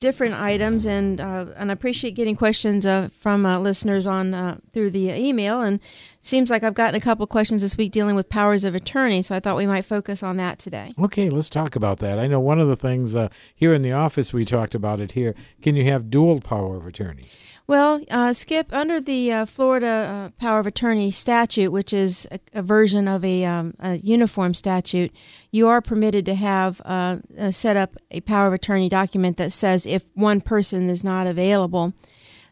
different items, and uh, and I appreciate getting questions uh, from uh, listeners on uh, through the email. And seems like I've gotten a couple questions this week dealing with powers of attorney, so I thought we might focus on that today. Okay, let's talk about that. I know one of the things uh, here in the office we talked about it here. Can you have dual power of attorneys? Well, uh, Skip, under the uh, Florida uh, Power of Attorney statute, which is a, a version of a, um, a, uniform statute, you are permitted to have uh, uh, set up a power of attorney document that says if one person is not available,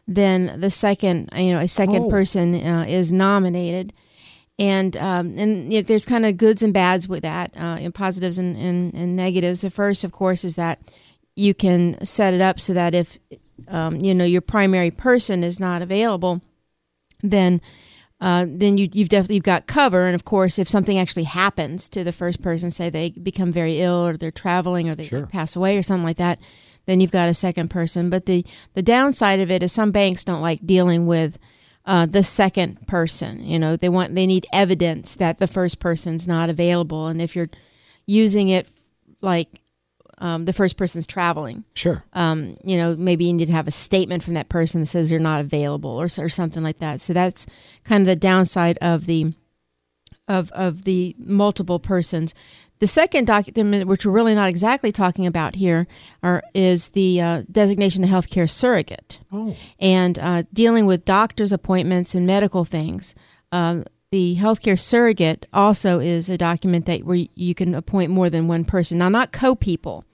then the second, you know, a second Oh. person uh, is nominated. And um, and you know, there's kind of goods and bads with that, uh, and positives and, and, and negatives. The first, of course, is that you can set it up so that if um, you know your primary person is not available, then uh, then you, you've definitely you've got cover. And of course, if something actually happens to the first person, say they become very ill or they're traveling or they Sure. pass away or something like that, then you've got a second person. But the the downside of it is some banks don't like dealing with uh, the second person. You know, they want they need evidence that the first person's not available, and if you're using it like um, the first person's traveling, Sure. um, you know, maybe you need to have a statement from that person that says they're not available or, or something like that. So that's kind of the downside of the of of the multiple persons. The second document, which we're really not exactly talking about here, are, is the uh, designation of healthcare surrogate Oh, and uh, dealing with doctor's appointments and medical things. Um, the healthcare surrogate also is a document that where you can appoint more than one person. Now, not co people.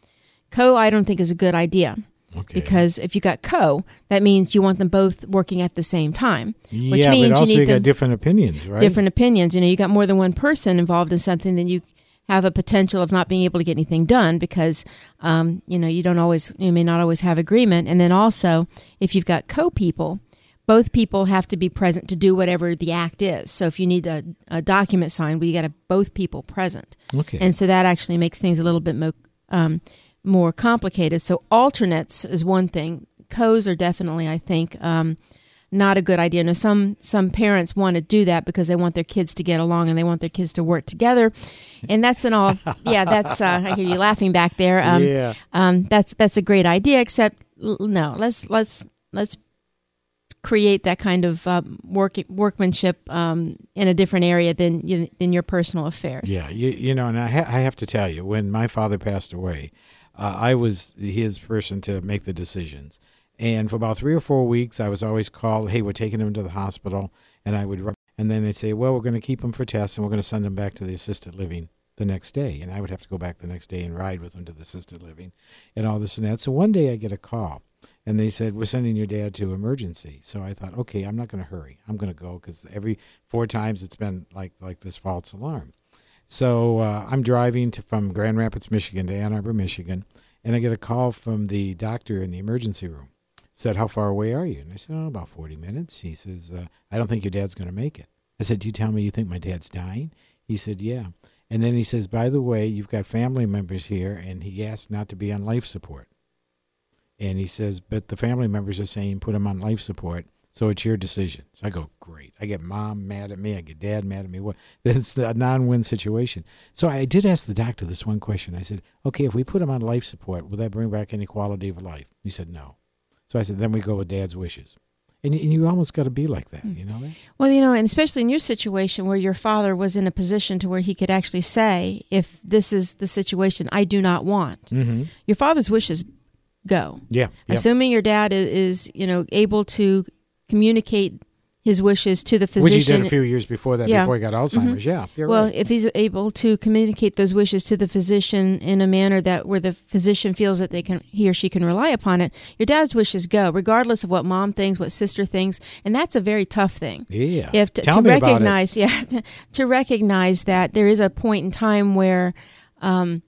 Co, I don't think is a good idea okay. because if you got co, that means you want them both working at the same time, which yeah, means but also you you, got different opinions, right? different opinions. You know, you got more than one person involved in something, then you have a potential of not being able to get anything done because, um, you know, you don't always, you may not always have agreement. And then also, if you've got co people, both people have to be present to do whatever the act is. So if you need a, a document signed, we got to both people present. Okay. And so that actually makes things a little bit more um, more complicated. So alternates is one thing. Co's are definitely, I think, um, not a good idea. Now, some some parents want to do that because they want their kids to get along and they want their kids to work together, and that's an all. yeah, that's. Uh, I hear you laughing back there. Um, yeah. um, that's that's a great idea. Except no, let's let's let's create that kind of uh, work workmanship um, in a different area than you- than your personal affairs. Yeah, you, you know, and I, ha- I have to tell you, when my father passed away, uh, I was his person to make the decisions. And for about three or four weeks, I was always called, "Hey, we're taking him to the hospital," and I would, and then they'd say, "Well, we're going to keep him for tests, and we're going to send him back to the assisted living the next day." And I would have to go back the next day and ride with him to the assisted living, and all this and that. So one day I get a call, and they said, "We're sending your dad to emergency." So I thought, "Okay, I'm not going to hurry. I'm going to go because every four times it's been like like this false alarm." So uh, I'm driving to, from Grand Rapids, Michigan to Ann Arbor, Michigan, and I get a call from the doctor in the emergency room. Said, "How far away are you?" And I said, "Oh, about 40 minutes." He says, uh, "I don't think your dad's going to make it." I said, "Do you tell me you think my dad's dying?" He said, "Yeah." And then he says, "By the way, you've got family members here," and he asked not to be on life support. And he says, "But the family members are saying put him on life support." So it's your decision. So I go, great. I get mom mad at me. I get dad mad at me. What? It's a non-win situation. So I did ask the doctor this one question. I said, okay, if we put him on life support, will that bring back any quality of life? He said, no. So I said, then we go with dad's wishes. And, and you almost got to be like that, you know that? Well, you know, and especially in your situation where your father was in a position to where he could actually say, if this is the situation I do not want, Mm-hmm. your father's wishes go. Yeah. yeah. Assuming your dad is, is, you know, able to communicate his wishes to the physician. Which he did a few years before that, Yeah. before he got Alzheimer's. Yeah, you're well, right. if he's able to communicate those wishes to the physician in a manner that where the physician feels that they can he or she can rely upon it, your dad's wishes go, regardless of what mom thinks, what sister thinks, and that's a very tough thing. Yeah. Have to, Tell to me about it. recognize, yeah, to, to recognize that there is a point in time where, um,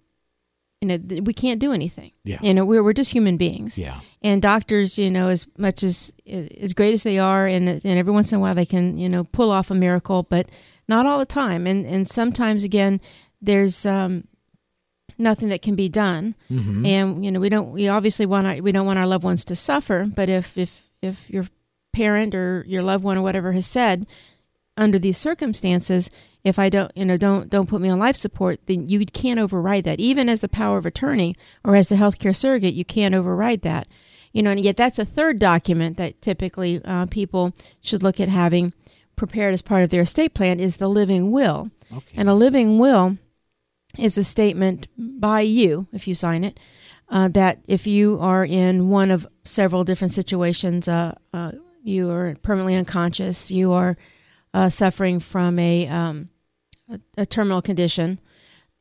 you know, th- we can't do anything. Yeah. You know, we're we're just human beings, Yeah. and doctors, you know, as much as as great as they are, and and every once in a while they can, you know, pull off a miracle, but not all the time, and and sometimes again, there's um, nothing that can be done, Mm-hmm. and you know, we don't we obviously want our, we don't want our loved ones to suffer, but if if if your parent or your loved one or whatever has said under these circumstances, if I don't, you know, don't don't put me on life support, then you can't override that. Even as the power of attorney or as the healthcare surrogate, you can't override that. You know, and yet that's a third document that typically uh, people should look at having prepared as part of their estate plan is the living will. Okay. And a living will is a statement by you, if you sign it, uh, that if you are in one of several different situations, uh, uh, you are permanently unconscious, you are uh, suffering from a, um, a, a terminal condition,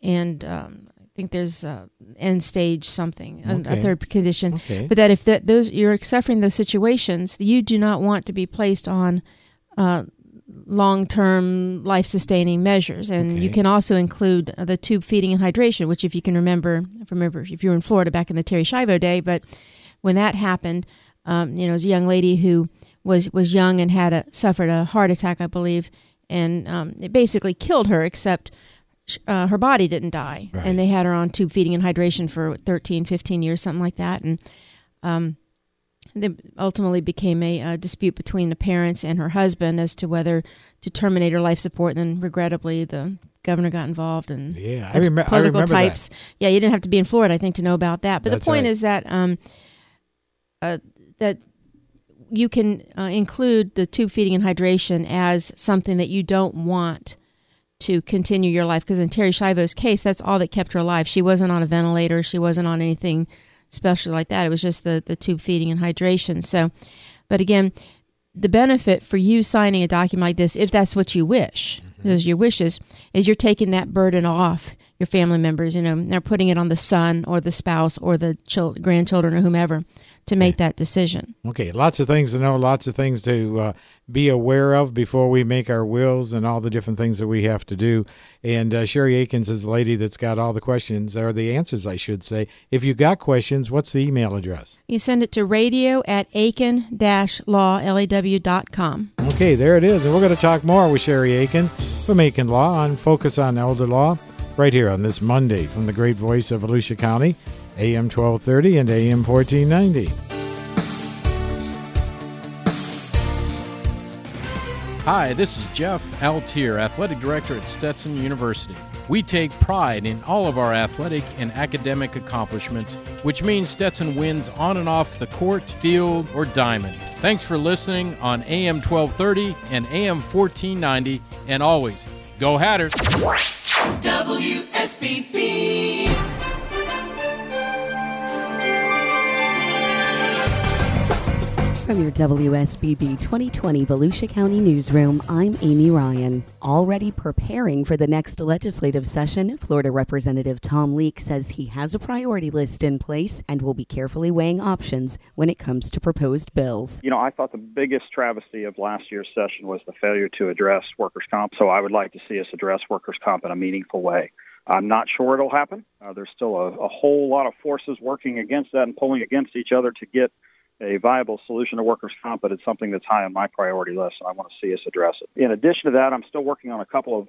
and um, I think there's uh, end stage something, okay. a, a, third condition. Okay. But that if that those you're suffering those situations, you do not want to be placed on uh, long term life sustaining measures. And okay. you can also include uh, the tube feeding and hydration, which, if you can remember, remember if you were in Florida back in the Terri Schiavo day, but when that happened, um, you know, as a young lady who was, was young and had a, suffered a heart attack, I believe, and um, it basically killed her, except uh, her body didn't die. Right. And they had her on tube feeding and hydration for 13, 15 years, something like that. And um, there ultimately became a, a, dispute between the parents and her husband as to whether to terminate her life support. And then, regrettably, the governor got involved and yeah, I, rem- political I remember types. That. Yeah, you didn't have to be in Florida, I think, to know about that. But That's the point right. is that um, uh, that you can uh, include the tube feeding and hydration as something that you don't want to continue your life because in Terri Schiavo's case, that's all that kept her alive. She wasn't on a ventilator. She wasn't on anything special like that. It was just the, the tube feeding and hydration. So, but again, the benefit for you signing a document like this, if that's what you wish, mm-hmm. those your wishes, is you're taking that burden off your family members. You know, they're putting it on the son or the spouse or the children, grandchildren or whomever to make that decision. Okay, lots of things to know, lots of things to uh, be aware of before we make our wills and all the different things that we have to do. And uh, Sherry Aiken's is the lady that's got all the questions, or the answers, I should say. If you got questions, what's the email address? You send it to radio at aiken-law.com. Okay, there it is. And we're going to talk more with Sherry Aiken from Aiken Law on Focus on Elder Law right here on this Monday from the great voice of Volusia County. AM 1230 and AM 1490. Hi, this is Jeff Altier, Athletic Director at Stetson University. We take pride in all of our athletic and academic accomplishments, which means Stetson wins on and off the court, field, or diamond. Thanks for listening on AM 1230 and AM 1490, and always, go Hatters! WSBB From your WSBB 2020 Volusia County Newsroom, I'm Amy Ryan. Already preparing for the next legislative session, Florida Representative Tom Leek says he has a priority list in place and will be carefully weighing options when it comes to proposed bills. You know, I thought the biggest travesty of last year's session was the failure to address workers' comp, so I would like to see us address workers' comp in a meaningful way. I'm not sure it'll happen. Uh, there's still a, a whole lot of forces working against that and pulling against each other to get a viable solution to workers' comp, but it's something that's high on my priority list, and I want to see us address it. In addition to that, I'm still working on a couple of,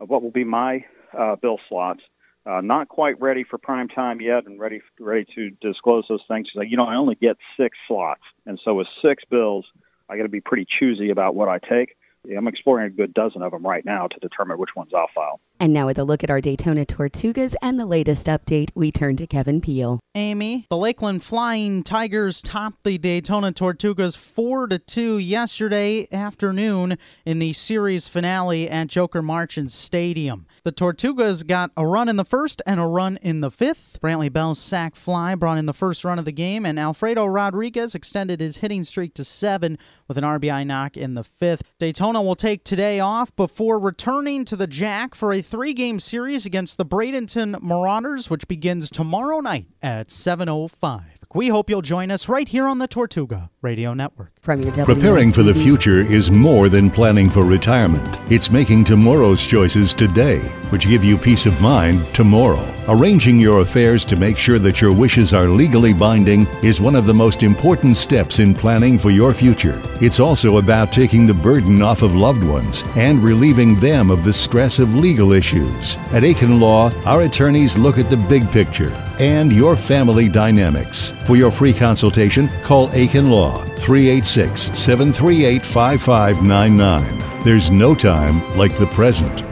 of what will be my uh, bill slots. Uh, not quite ready for prime time yet, and ready ready to disclose those things. Like, you know, I only get six slots, and so with six bills, I got to be pretty choosy about what I take. I'm exploring a good dozen of them right now to determine which ones I'll file. And now, with a look at our Daytona Tortugas and the latest update, we turn to Kevin Peel. Amy, the Lakeland Flying Tigers topped the Daytona Tortugas 4 to 2 yesterday afternoon in the series finale at Joker Marchant Stadium. The Tortugas got a run in the first and a run in the fifth. Brantley Bell's sac fly brought in the first run of the game, and Alfredo Rodriguez extended his hitting streak to seven with an RBI knock in the fifth. Daytona will take today off before returning to the Jack for a three game series against the Bradenton Marauders, which begins tomorrow night at 7.05. We hope you'll join us right here on the Tortuga Radio Network. From your Preparing for the future is more than planning for retirement. It's making tomorrow's choices today, which give you peace of mind tomorrow. Arranging your affairs to make sure that your wishes are legally binding is one of the most important steps in planning for your future. It's also about taking the burden off of loved ones and relieving them of the stress of legal issues. At Aiken Law, our attorneys look at the big picture and your family dynamics. For your free consultation, call Aiken Law 386 738 5599. There's no time like the present.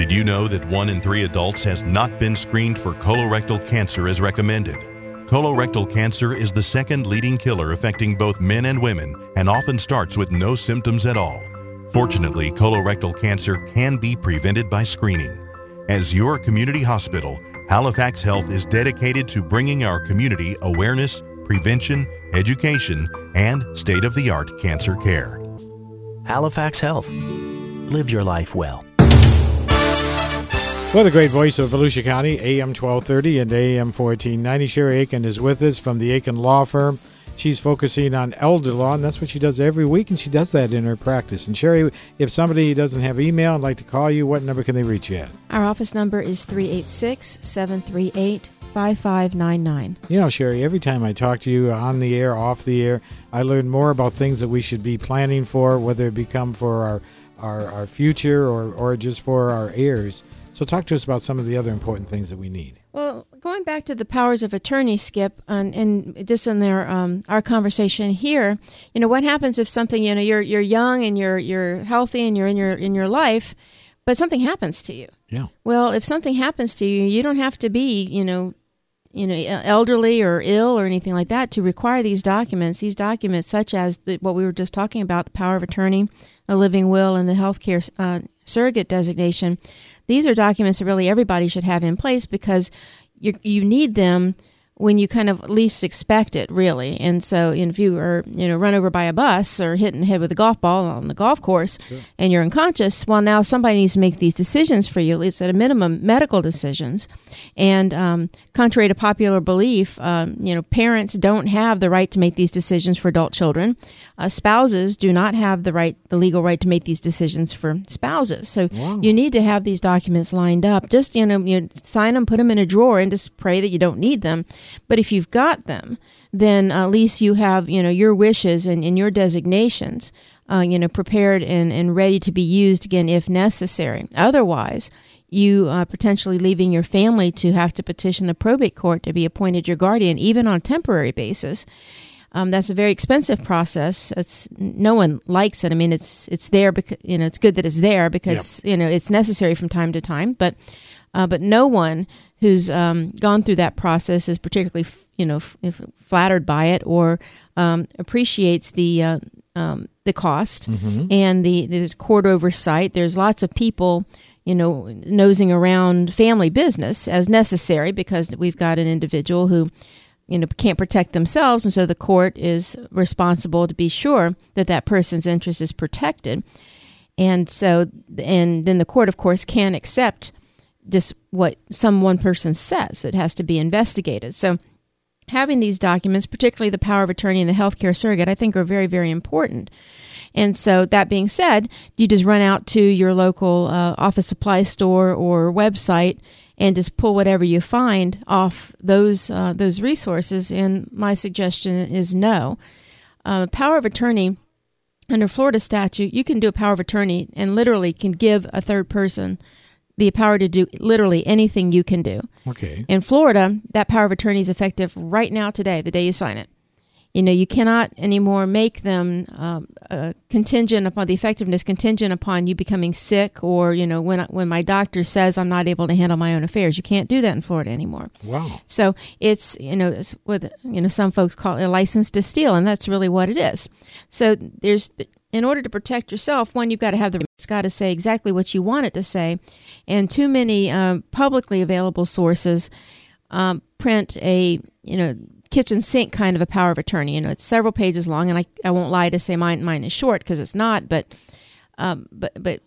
Did you know that one in three adults has not been screened for colorectal cancer as recommended? Colorectal cancer is the second leading killer affecting both men and women and often starts with no symptoms at all. Fortunately, colorectal cancer can be prevented by screening. As your community hospital, Halifax Health is dedicated to bringing our community awareness, prevention, education, and state of the art cancer care. Halifax Health. Live your life well. For the great voice of Volusia County, AM 1230 and AM 1490, Sherry Aiken is with us from the Aiken Law Firm. She's focusing on elder law, and that's what she does every week, and she does that in her practice. And Sherry, if somebody doesn't have email and like to call you, what number can they reach you at? Our office number is 386 738 5599. You know, Sherry, every time I talk to you on the air, off the air, I learn more about things that we should be planning for, whether it become for our, our, our future or, or just for our heirs. So, talk to us about some of the other important things that we need. Well, going back to the powers of attorney, Skip, and, and just in their um, our conversation here, you know, what happens if something you know you're you're young and you're you're healthy and you're in your in your life, but something happens to you. Yeah. Well, if something happens to you, you don't have to be you know you know elderly or ill or anything like that to require these documents. These documents, such as the, what we were just talking about, the power of attorney, a living will, and the healthcare uh, surrogate designation these are documents that really everybody should have in place because you you need them when you kind of least expect it, really. And so, if you are, you know, run over by a bus or hit in the head with a golf ball on the golf course, sure. and you're unconscious, well, now somebody needs to make these decisions for you. It's at a minimum medical decisions. And um, contrary to popular belief, um, you know, parents don't have the right to make these decisions for adult children. Uh, spouses do not have the right, the legal right to make these decisions for spouses. So wow. you need to have these documents lined up. Just you know, you sign them, put them in a drawer, and just pray that you don't need them but if you've got them, then at least you have, you know, your wishes and, and your designations, uh, you know, prepared and, and ready to be used again if necessary. Otherwise, you uh, potentially leaving your family to have to petition the probate court to be appointed your guardian, even on a temporary basis. Um, that's a very expensive process. It's no one likes it. I mean, it's it's there because you know it's good that it's there because yep. you know it's necessary from time to time. But uh, but no one who's um, gone through that process is particularly, you know, f- flattered by it or um, appreciates the uh, um, the cost mm-hmm. and the there's court oversight. There's lots of people, you know, nosing around family business as necessary because we've got an individual who you know can't protect themselves and so the court is responsible to be sure that that person's interest is protected and so and then the court of course can accept just what some one person says. It has to be investigated. So having these documents, particularly the power of attorney and the healthcare surrogate, I think are very, very important. And so, that being said, you just run out to your local uh, office supply store or website and just pull whatever you find off those uh, those resources. And my suggestion is no. Uh, power of attorney under Florida statute, you can do a power of attorney and literally can give a third person the power to do literally anything you can do. Okay. In Florida, that power of attorney is effective right now, today, the day you sign it. You know, you cannot anymore make them um, uh, contingent upon the effectiveness contingent upon you becoming sick or you know when when my doctor says I'm not able to handle my own affairs. You can't do that in Florida anymore. Wow. So it's you know it's what you know some folks call it a license to steal, and that's really what it is. So there's in order to protect yourself, one, you've got to have the it's got to say exactly what you want it to say, and too many um, publicly available sources um, print a you know kitchen sink kind of a power of attorney. You know, it's several pages long, and I, I won't lie to say mine mine is short because it's not, but um, but but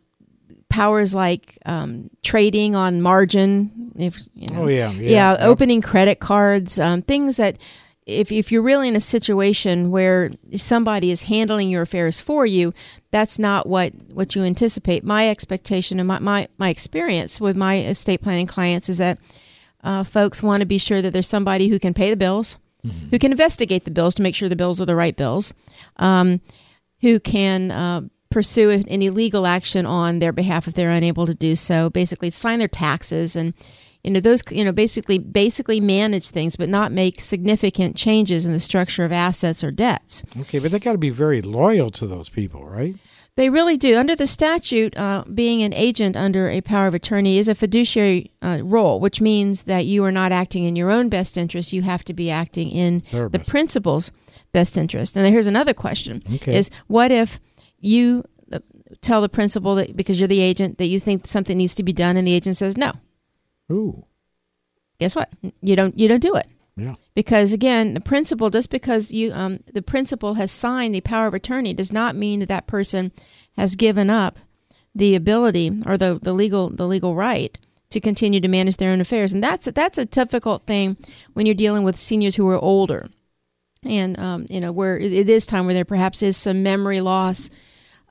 powers like um, trading on margin, if you know, oh yeah, yeah, yeah yep. opening credit cards, um, things that if, if you're really in a situation where somebody is handling your affairs for you, that's not what, what you anticipate. My expectation and my, my, my experience with my estate planning clients is that uh, folks want to be sure that there's somebody who can pay the bills, mm-hmm. who can investigate the bills to make sure the bills are the right bills, um, who can uh, pursue any legal action on their behalf if they're unable to do so, basically sign their taxes and you know those you know basically basically manage things but not make significant changes in the structure of assets or debts okay but they got to be very loyal to those people right They really do. Under the statute, uh, being an agent under a power of attorney is a fiduciary uh, role, which means that you are not acting in your own best interest. You have to be acting in Their the best. principal's best interest. And here's another question: Okay. Is what if you uh, tell the principal that because you're the agent that you think something needs to be done, and the agent says no? Ooh. Guess what? You don't. You don't do it. Yeah. because again the principal just because you um, the principal has signed the power of attorney does not mean that that person has given up the ability or the, the legal the legal right to continue to manage their own affairs and that's that's a difficult thing when you're dealing with seniors who are older and um, you know where it it is time where there perhaps is some memory loss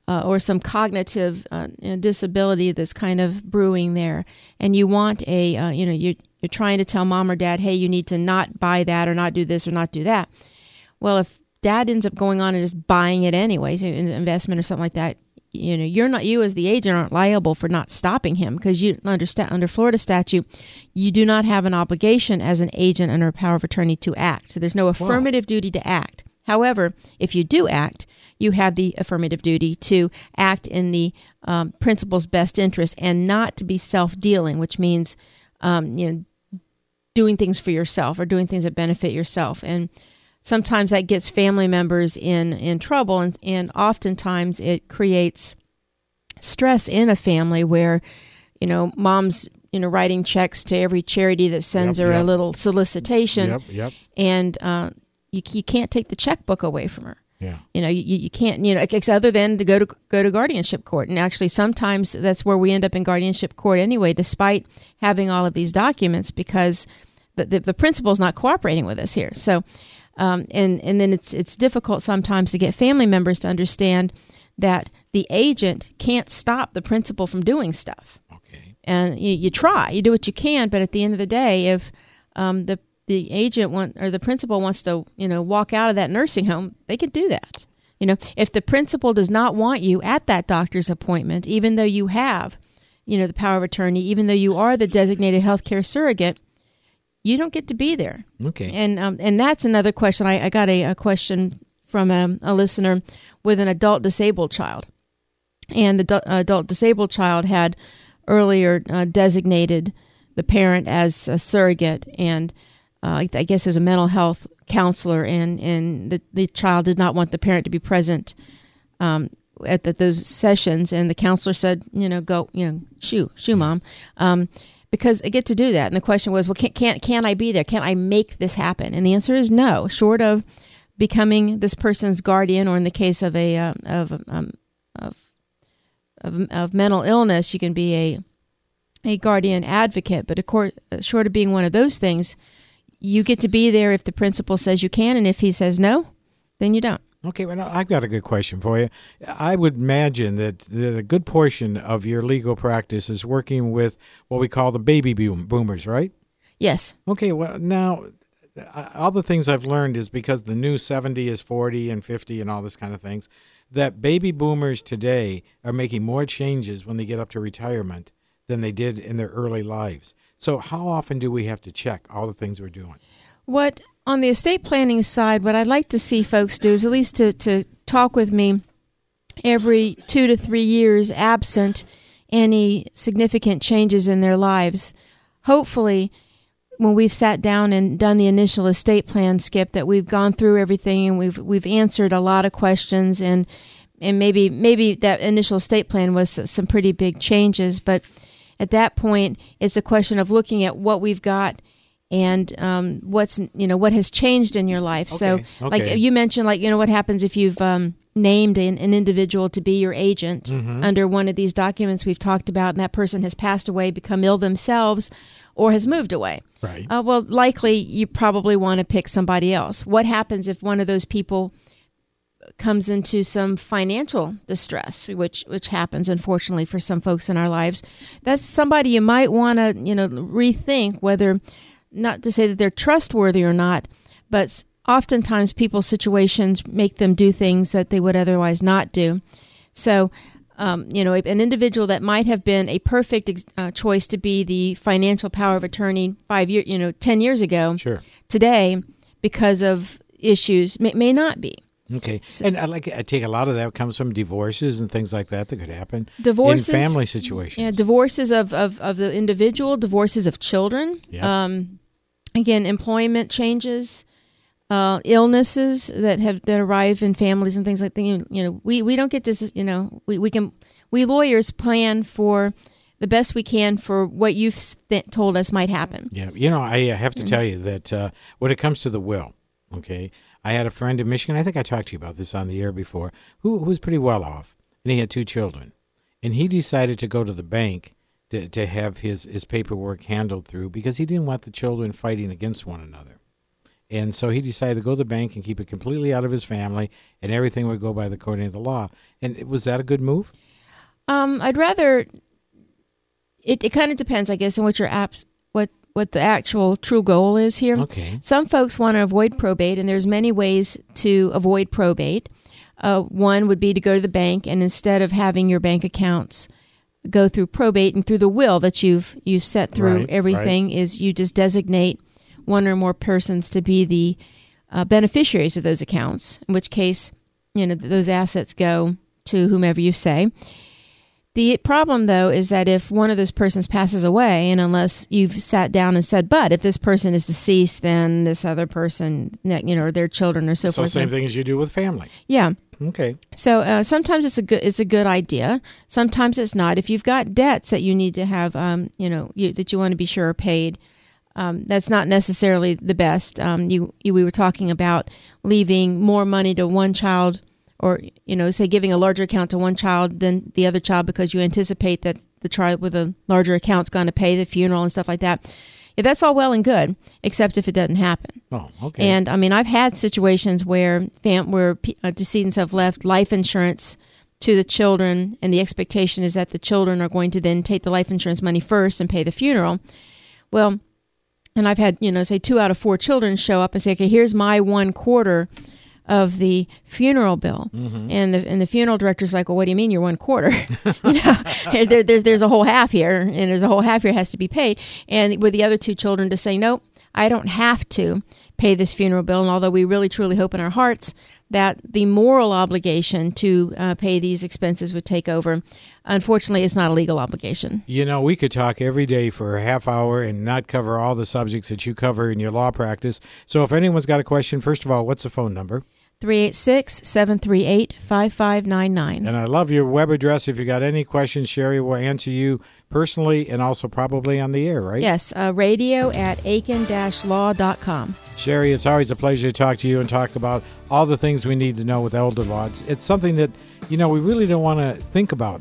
uh, or some cognitive uh, you know, disability that's kind of brewing there, and you want a uh, you know you you're trying to tell mom or dad, hey, you need to not buy that or not do this or not do that. Well, if dad ends up going on and just buying it anyways, an investment or something like that, you know, you're not you as the agent aren't liable for not stopping him because you under sta- under Florida statute, you do not have an obligation as an agent under a power of attorney to act. So there's no affirmative duty to act. However, if you do act, you have the affirmative duty to act in the um, principal's best interest and not to be self-dealing, which means, um, you know, doing things for yourself or doing things that benefit yourself. And sometimes that gets family members in in trouble, and and oftentimes it creates stress in a family where, you know, mom's you know writing checks to every charity that sends Yep, her a little solicitation, Yep. Yep. and uh, you you can't take the checkbook away from her. Yeah. You know, you, you can't, you know, other than to go to go to guardianship court. And actually, sometimes that's where we end up in guardianship court anyway, despite having all of these documents, because the the, the principal's not cooperating with us here. So, um, and and then it's it's difficult sometimes to get family members to understand that the agent can't stop the principal from doing stuff Okay. and you, you try, you do what you can, but at the end of the day, if um, the the agent want or the principal wants to, you know, walk out of that nursing home, they could do that. You know, if the principal does not want you at that doctor's appointment, even though you have, you know, the power of attorney, even though you are the designated healthcare surrogate, you don't get to be there. Okay. And um, and that's another question. I, I got a, a question from a, a listener with an adult disabled child, and the du- adult disabled child had earlier uh, designated the parent as a surrogate, and uh, I guess as a mental health counselor, and and the the child did not want the parent to be present. Um, at the, those sessions, and the counselor said, you know, go, you know, shoo, shoo, mom, um, because I get to do that. And the question was, well, can, can can I be there? Can I make this happen? And the answer is no. Short of becoming this person's guardian, or in the case of a uh, of um, of, of of mental illness, you can be a a guardian advocate. But of course, short of being one of those things, you get to be there if the principal says you can, and if he says no, then you don't. Okay, well, I've got a good question for you. I would imagine that, that a good portion of your legal practice is working with what we call the baby boom, boomers, right? Yes. Okay, well, now, all the things I've learned is because the new 70 is 40 and 50 and all this kind of things, that baby boomers today are making more changes when they get up to retirement than they did in their early lives. So, how often do we have to check all the things we're doing? What on the estate planning side, what I'd like to see folks do is at least to, to talk with me every two to three years, absent any significant changes in their lives. Hopefully, when we've sat down and done the initial estate plan, Skip, that we've gone through everything and we've we've answered a lot of questions and and maybe maybe that initial estate plan was some pretty big changes, but at that point, it's a question of looking at what we've got and um, what's you know what has changed in your life. so, Okay, like you mentioned, like you know what happens if you've um, named an, an individual to be your agent Mm-hmm. under one of these documents we've talked about, and that person has passed away, become ill themselves, or has moved away. Right. Uh, well, likely you probably want to pick somebody else. What happens if one of those people comes into some financial distress, which which happens unfortunately for some folks in our lives? That's somebody you might want to you know rethink whether, not to say that they're trustworthy or not, but oftentimes people's situations make them do things that they would otherwise not do. So. Um, you know, an individual that might have been a perfect uh, choice to be the financial power of attorney five years, you know, ten years ago, Sure. today because of issues may, may not be Okay, and I like I take a lot of that comes from divorces and things like that that could happen. Divorces, in family situations. Yeah, divorces of, of, of the individual, divorces of children. Yeah. Um, again, employment changes, uh, illnesses that have that arrive in families and things like that. You, you know, we, we don't get to you know we, we can we lawyers plan for the best we can for what you've th- told us might happen. Yeah, you know, I have to Mm-hmm. tell you that uh, when it comes to the will, okay, I had a friend in Michigan. I think I talked to you about this on the air before, who, who was pretty well off, and he had two children, and he decided to go to the bank to, to have his his paperwork handled through because he didn't want the children fighting against one another. And so he decided to go to the bank and keep it completely out of his family, and everything would go by the according of the law. And was that a good move? Um, I'd rather. It, it kind of depends, I guess, on what your apps what the actual true goal is here. Okay. Some folks want to avoid probate, and there's many ways to avoid probate. Uh, one would be to go to the bank, and instead of having your bank accounts go through probate and through the will that you've you've set through Right, everything, is you just designate one or more persons to be the uh, beneficiaries of those accounts. In which case, you know those assets go to whomever you say. The problem, though, is that if one of those persons passes away, and unless you've sat down and said, "But if this person is deceased, then this other person, you know, or their children, or so, So forth." same thing as you do with family. Yeah. Okay. So uh, sometimes it's a good it's a good idea. Sometimes it's not. If you've got debts that you need to have, um, you know, you, that you want to be sure are paid, um, that's not necessarily the best. Um, you, you we were talking about leaving more money to one child, or you know, say giving a larger account to one child than the other child because you anticipate that the child with a larger account's going to pay the funeral and stuff like that. Yeah, that's all well and good, except if it doesn't happen. Oh, okay. And I mean, I've had situations where fam- where uh, decedents have left life insurance to the children, and the expectation is that the children are going to then take the life insurance money first and pay the funeral. Well, and I've had you know say two out of four children show up and say, okay, here's my one quarter of the funeral bill, mm-hmm. and the and the funeral director's like, well, what do you mean you're one quarter? you know, there, there's there's a whole half here, and there's a whole half here has to be paid, and with the other two children to say, nope, I don't have to pay this funeral bill, and although we really truly hope in our hearts that the moral obligation to uh, pay these expenses would take over, unfortunately, it's not a legal obligation. You know, we could talk every day for a half hour and not cover all the subjects that you cover in your law practice. So if anyone's got a question, first of all, what's the phone number? 386 738 5599. And I love your web address. If you got any questions, Sherry will answer you personally and also probably on the air, right? Yes, uh, radio at aiken-law.com. Sherry, it's always a pleasure to talk to you and talk about all the things we need to know with elder law. It's, it's something that, you know, we really don't want to think about.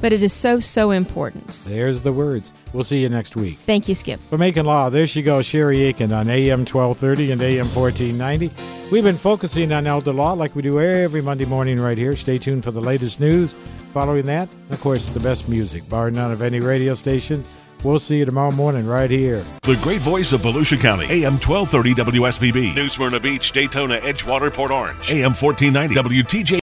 But it is so, so important. There's the words. We'll see you next week. Thank you, Skip. For Making Law, there she goes, Sherry Aiken on AM 1230 and AM 1490. We've been focusing on elder law like we do every Monday morning right here. Stay tuned for the latest news. Following that, of course, the best music, bar none of any radio station. We'll see you tomorrow morning right here. The great voice of Volusia County, AM 1230 WSBB. New Smyrna Beach, Daytona, Edgewater, Port Orange, AM 1490 WTJ.